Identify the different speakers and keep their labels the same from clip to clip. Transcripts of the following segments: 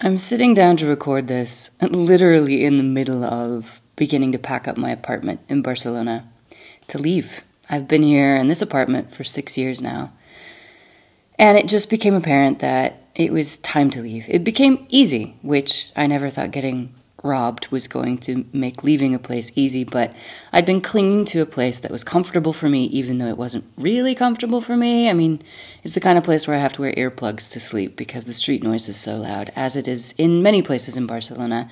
Speaker 1: I'm sitting down to record this literally in the middle of beginning to pack up my apartment in Barcelona to leave. I've been here in this apartment for six years now. And it just became apparent that it was time to leave. It became easy, which I never thought getting robbed was going to make leaving a place easy, but I'd been clinging to a place that was comfortable for me, even though it wasn't really comfortable for me. I mean, it's the kind of place where I have to wear earplugs to sleep because the street noise is so loud, as it is in many places in Barcelona.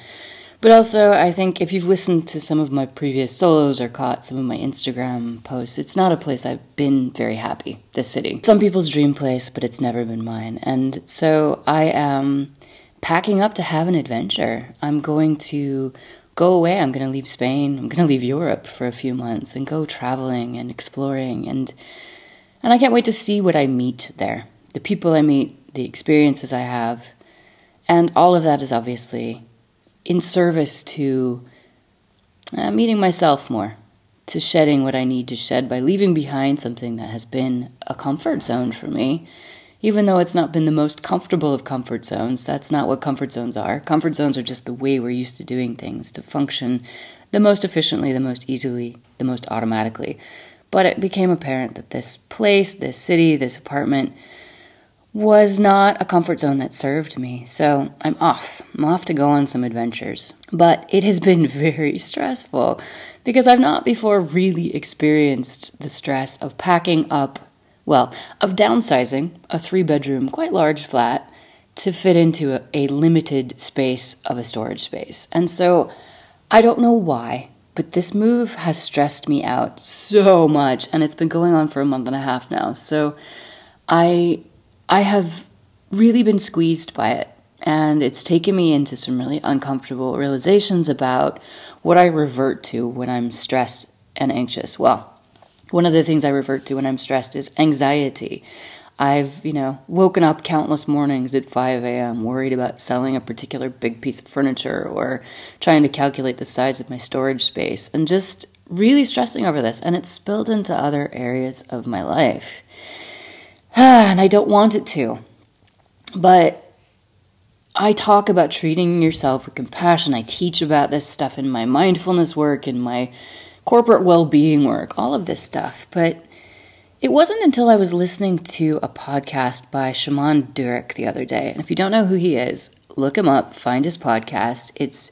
Speaker 1: But also, I think if you've listened to some of my previous solos or caught some of my Instagram posts, it's not a place I've been very happy, this city. Some people's dream place, but it's never been mine. And so I am packing up to have an adventure. I'm going to go away. I'm going to leave Spain. I'm going to leave Europe for a few months and go traveling and exploring and and I can't wait to see what I meet there. The people I meet, the experiences I have, and all of that is obviously in service to uh, meeting myself more, to shedding what I need to shed by leaving behind something that has been a comfort zone for me even though it's not been the most comfortable of comfort zones. That's not what comfort zones are. Comfort zones are just the way we're used to doing things to function the most efficiently, the most easily, the most automatically. But it became apparent that this place, this city, this apartment was not a comfort zone that served me. So I'm off. I'm off to go on some adventures. But it has been very stressful because I've not before really experienced the stress of packing up well, of downsizing a three bedroom, quite large flat to fit into a, a, limited space of a storage space. And so I don't know why, but this move has stressed me out so much and it's been going on for a month and a half now. So I I have really been squeezed by it and it's taken me into some really uncomfortable realizations about what I revert to when I'm stressed and anxious. Well, one of the things I revert to when I'm stressed is anxiety. I've, you know, woken up countless mornings at 5 a.m. worried about selling a particular big piece of furniture or trying to calculate the size of my storage space and just really stressing over this. And it's spilled into other areas of my life. and I don't want it to. But I talk about treating yourself with compassion. I teach about this stuff in my mindfulness work, in my corporate well being work, all of this stuff. But it wasn't until I was listening to a podcast by Shaman Durek the other day. And if you don't know who he is, look him up, find his podcast. It's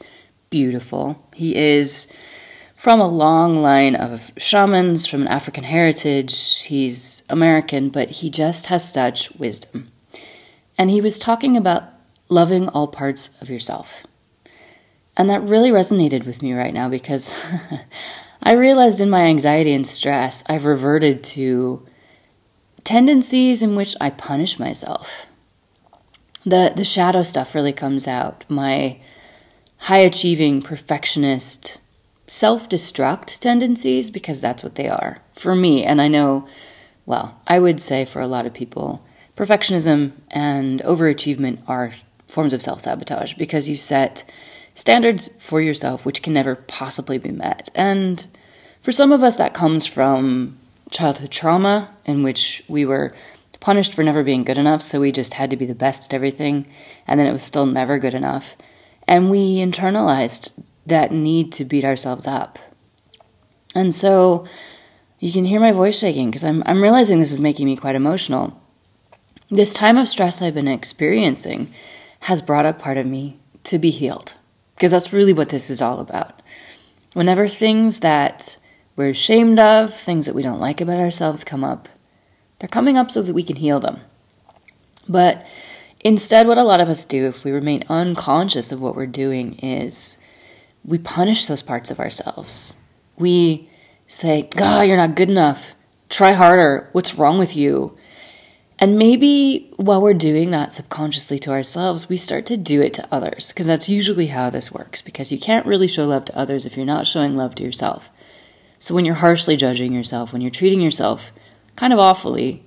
Speaker 1: beautiful. He is from a long line of shamans from an African heritage. He's American, but he just has such wisdom. And he was talking about loving all parts of yourself. And that really resonated with me right now because I realized in my anxiety and stress, I've reverted to tendencies in which I punish myself. The, the shadow stuff really comes out. My high achieving, perfectionist, self destruct tendencies, because that's what they are for me. And I know, well, I would say for a lot of people, perfectionism and overachievement are forms of self sabotage because you set standards for yourself which can never possibly be met. And for some of us, that comes from childhood trauma in which we were punished for never being good enough, so we just had to be the best at everything, and then it was still never good enough. And we internalized that need to beat ourselves up. And so you can hear my voice shaking because I'm, I'm realizing this is making me quite emotional. This time of stress I've been experiencing has brought up part of me to be healed because that's really what this is all about. Whenever things that we're ashamed of, things that we don't like about ourselves come up, they're coming up so that we can heal them. But instead, what a lot of us do if we remain unconscious of what we're doing is we punish those parts of ourselves. We say, God, you're not good enough. Try harder. What's wrong with you? And maybe while we're doing that subconsciously to ourselves, we start to do it to others, because that's usually how this works, because you can't really show love to others if you're not showing love to yourself. So when you're harshly judging yourself, when you're treating yourself kind of awfully,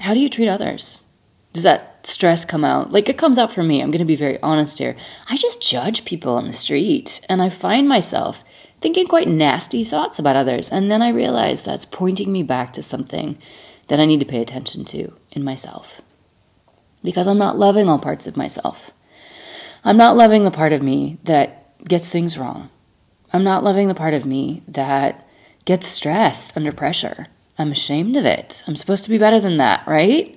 Speaker 1: how do you treat others? Does that stress come out? Like it comes out for me. I'm going to be very honest here. I just judge people on the street, and I find myself thinking quite nasty thoughts about others. And then I realize that's pointing me back to something that I need to pay attention to in myself. Because I'm not loving all parts of myself. I'm not loving the part of me that gets things wrong. I'm not loving the part of me that gets stressed under pressure. I'm ashamed of it. I'm supposed to be better than that, right?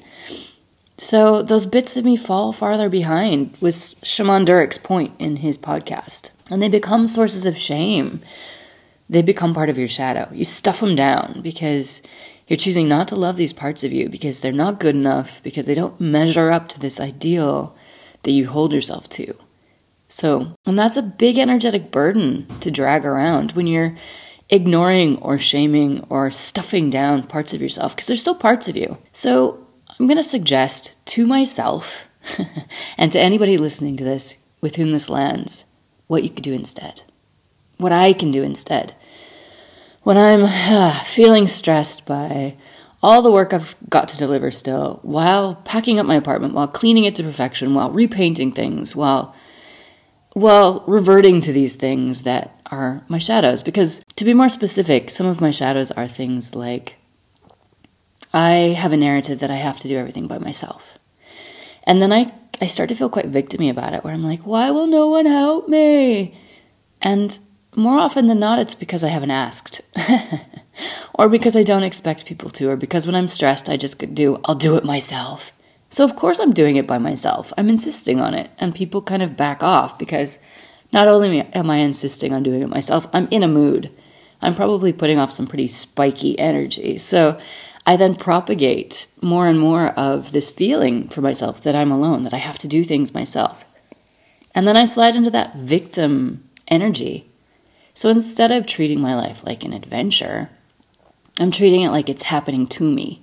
Speaker 1: So those bits of me fall farther behind, was Shaman Durek's point in his podcast. And they become sources of shame. They become part of your shadow. You stuff them down because you're choosing not to love these parts of you because they're not good enough, because they don't measure up to this ideal that you hold yourself to. So, and that's a big energetic burden to drag around when you're ignoring or shaming or stuffing down parts of yourself because there's still parts of you. So, I'm going to suggest to myself and to anybody listening to this with whom this lands what you could do instead. What I can do instead when I'm uh, feeling stressed by all the work I've got to deliver still, while packing up my apartment, while cleaning it to perfection, while repainting things, while while reverting to these things that are my shadows. Because to be more specific, some of my shadows are things like I have a narrative that I have to do everything by myself. And then I, I start to feel quite victimy about it, where I'm like, why will no one help me? And more often than not, it's because I haven't asked. or because I don't expect people to, or because when I'm stressed, I just do, I'll do it myself. So, of course, I'm doing it by myself. I'm insisting on it. And people kind of back off because not only am I insisting on doing it myself, I'm in a mood. I'm probably putting off some pretty spiky energy. So, I then propagate more and more of this feeling for myself that I'm alone, that I have to do things myself. And then I slide into that victim energy so instead of treating my life like an adventure, I'm treating it like it's happening to me.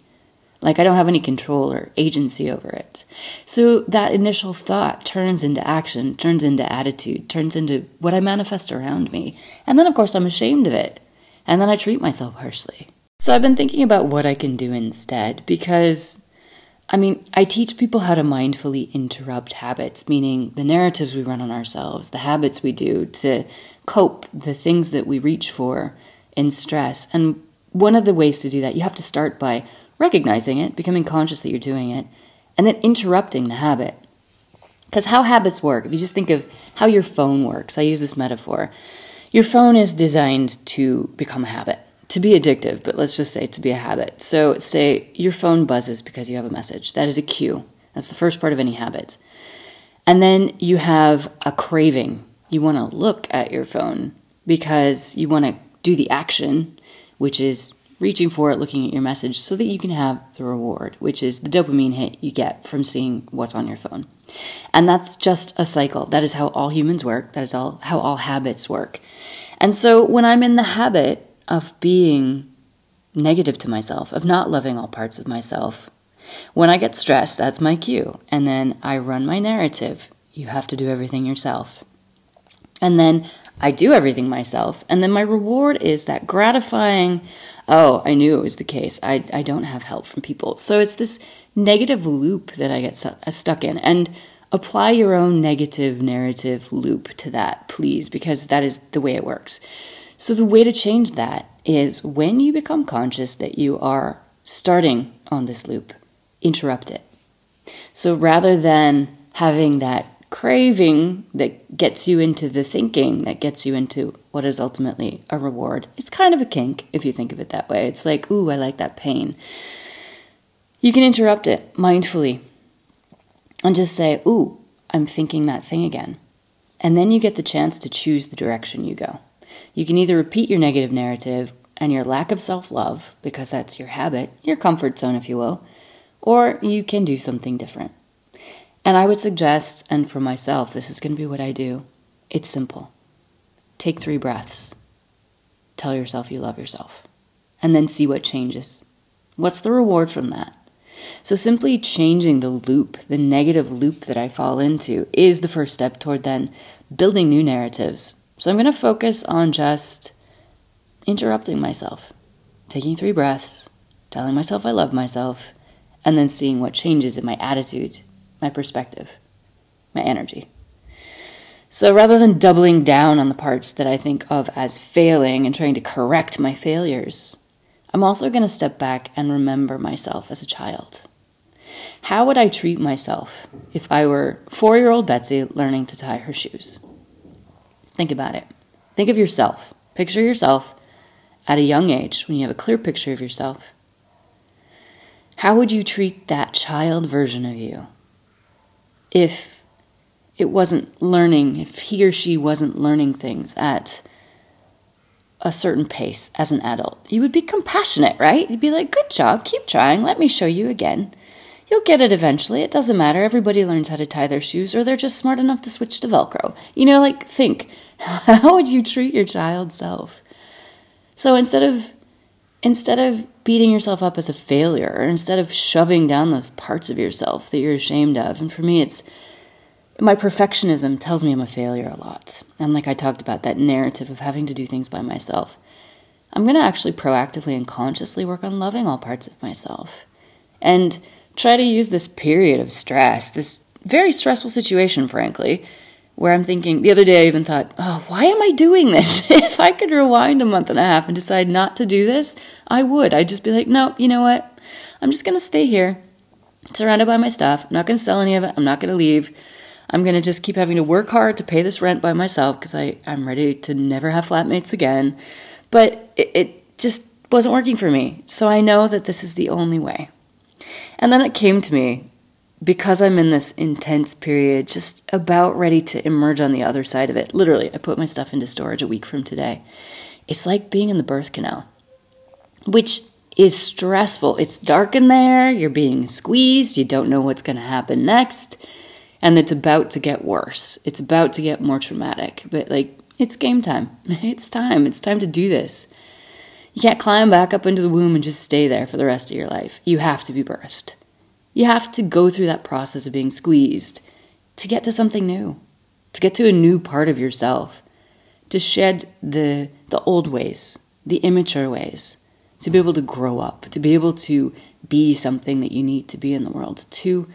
Speaker 1: Like I don't have any control or agency over it. So that initial thought turns into action, turns into attitude, turns into what I manifest around me. And then, of course, I'm ashamed of it. And then I treat myself harshly. So I've been thinking about what I can do instead because I mean, I teach people how to mindfully interrupt habits, meaning the narratives we run on ourselves, the habits we do to cope, the things that we reach for in stress. And one of the ways to do that, you have to start by recognizing it, becoming conscious that you're doing it, and then interrupting the habit. Because how habits work, if you just think of how your phone works, I use this metaphor. Your phone is designed to become a habit to be addictive, but let's just say to be a habit. So, say your phone buzzes because you have a message. That is a cue. That's the first part of any habit. And then you have a craving. You want to look at your phone because you want to do the action, which is reaching for it, looking at your message, so that you can have the reward, which is the dopamine hit you get from seeing what's on your phone. And that's just a cycle. That is how all humans work. That is all how all habits work. And so when I'm in the habit of being negative to myself, of not loving all parts of myself. When I get stressed, that's my cue. And then I run my narrative. You have to do everything yourself. And then I do everything myself. And then my reward is that gratifying, oh, I knew it was the case. I, I don't have help from people. So it's this negative loop that I get uh, stuck in. And apply your own negative narrative loop to that, please, because that is the way it works. So, the way to change that is when you become conscious that you are starting on this loop, interrupt it. So, rather than having that craving that gets you into the thinking, that gets you into what is ultimately a reward, it's kind of a kink if you think of it that way. It's like, ooh, I like that pain. You can interrupt it mindfully and just say, ooh, I'm thinking that thing again. And then you get the chance to choose the direction you go. You can either repeat your negative narrative and your lack of self love, because that's your habit, your comfort zone, if you will, or you can do something different. And I would suggest, and for myself, this is going to be what I do it's simple. Take three breaths. Tell yourself you love yourself. And then see what changes. What's the reward from that? So, simply changing the loop, the negative loop that I fall into, is the first step toward then building new narratives. So, I'm going to focus on just interrupting myself, taking three breaths, telling myself I love myself, and then seeing what changes in my attitude, my perspective, my energy. So rather than doubling down on the parts that I think of as failing and trying to correct my failures, I'm also going to step back and remember myself as a child. How would I treat myself if I were four year old Betsy learning to tie her shoes? Think about it. Think of yourself. Picture yourself at a young age when you have a clear picture of yourself. How would you treat that child version of you if it wasn't learning, if he or she wasn't learning things at a certain pace as an adult? You would be compassionate, right? You'd be like, good job, keep trying, let me show you again. You'll get it eventually. It doesn't matter. Everybody learns how to tie their shoes, or they're just smart enough to switch to Velcro. You know, like, think how would you treat your child self? So instead of instead of beating yourself up as a failure, or instead of shoving down those parts of yourself that you're ashamed of, and for me, it's my perfectionism tells me I'm a failure a lot. And like I talked about, that narrative of having to do things by myself. I'm going to actually proactively and consciously work on loving all parts of myself. And try to use this period of stress, this very stressful situation, frankly, where I'm thinking, the other day I even thought, oh, why am I doing this? if I could rewind a month and a half and decide not to do this, I would. I'd just be like, no, you know what? I'm just going to stay here, surrounded by my stuff. I'm not going to sell any of it. I'm not going to leave. I'm going to just keep having to work hard to pay this rent by myself because I'm ready to never have flatmates again. But it, it just wasn't working for me. So I know that this is the only way. And then it came to me because I'm in this intense period, just about ready to emerge on the other side of it. Literally, I put my stuff into storage a week from today. It's like being in the birth canal, which is stressful. It's dark in there, you're being squeezed, you don't know what's going to happen next, and it's about to get worse. It's about to get more traumatic. But, like, it's game time. It's time. It's time to do this. You can't climb back up into the womb and just stay there for the rest of your life. You have to be birthed. You have to go through that process of being squeezed to get to something new, to get to a new part of yourself, to shed the, the old ways, the immature ways, to be able to grow up, to be able to be something that you need to be in the world. To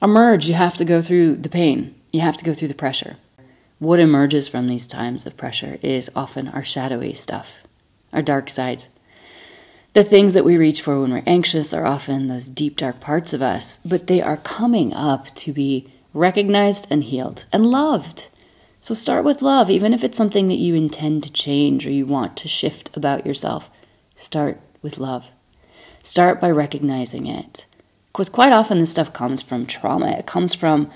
Speaker 1: emerge, you have to go through the pain, you have to go through the pressure. What emerges from these times of pressure is often our shadowy stuff, our dark side, the things that we reach for when we're anxious are often those deep, dark parts of us, but they are coming up to be recognized and healed and loved. So start with love, even if it's something that you intend to change or you want to shift about yourself. Start with love. Start by recognizing it. Because quite often this stuff comes from trauma, it comes from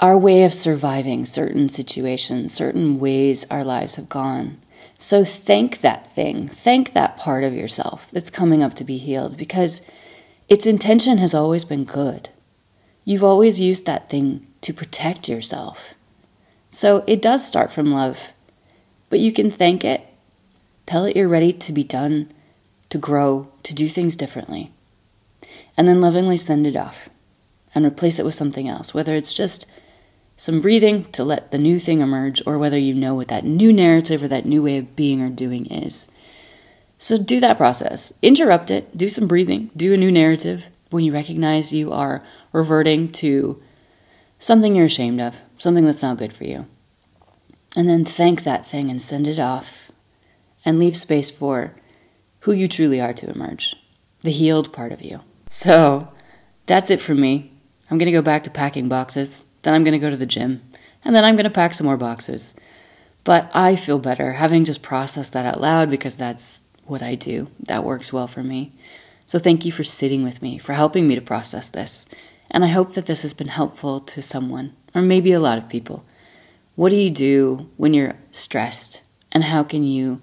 Speaker 1: our way of surviving certain situations, certain ways our lives have gone. So thank that thing, thank that part of yourself that's coming up to be healed because its intention has always been good. You've always used that thing to protect yourself. So it does start from love, but you can thank it, tell it you're ready to be done, to grow, to do things differently, and then lovingly send it off and replace it with something else, whether it's just some breathing to let the new thing emerge, or whether you know what that new narrative or that new way of being or doing is. So do that process. Interrupt it, do some breathing, do a new narrative when you recognize you are reverting to something you're ashamed of, something that's not good for you. And then thank that thing and send it off and leave space for who you truly are to emerge, the healed part of you. So that's it for me. I'm going to go back to packing boxes. Then I'm going to go to the gym. And then I'm going to pack some more boxes. But I feel better having just processed that out loud because that's what I do. That works well for me. So thank you for sitting with me, for helping me to process this. And I hope that this has been helpful to someone, or maybe a lot of people. What do you do when you're stressed? And how can you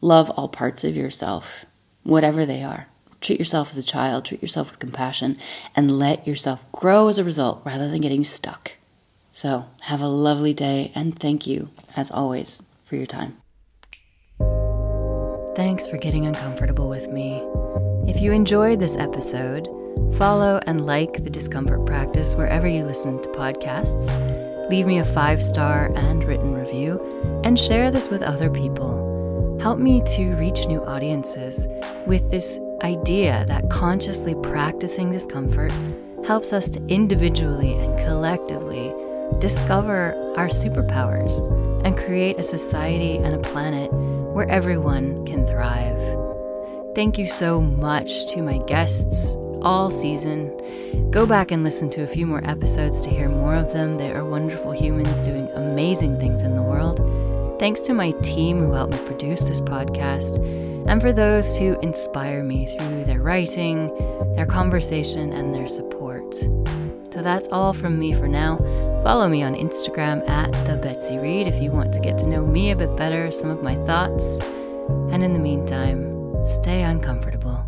Speaker 1: love all parts of yourself, whatever they are? Treat yourself as a child, treat yourself with compassion, and let yourself grow as a result rather than getting stuck. So, have a lovely day and thank you, as always, for your time.
Speaker 2: Thanks for getting uncomfortable with me. If you enjoyed this episode,
Speaker 1: Follow and like the discomfort practice wherever you listen to podcasts. Leave me a five star and written review, and share this with other people. Help me to reach new audiences with this idea that consciously practicing discomfort helps us to individually and collectively discover our superpowers and create a society and a planet where everyone can thrive. Thank you so much to my guests all season. Go back and listen to a few more episodes to hear more of them. They are wonderful humans doing amazing things in the world. Thanks to my team who helped me produce this podcast, and for those who inspire me through their writing, their conversation, and their support. So that's all from me for now. Follow me on Instagram at the Betsy Reed if you want to get to know me a bit better, some of my thoughts. And in the meantime, stay uncomfortable.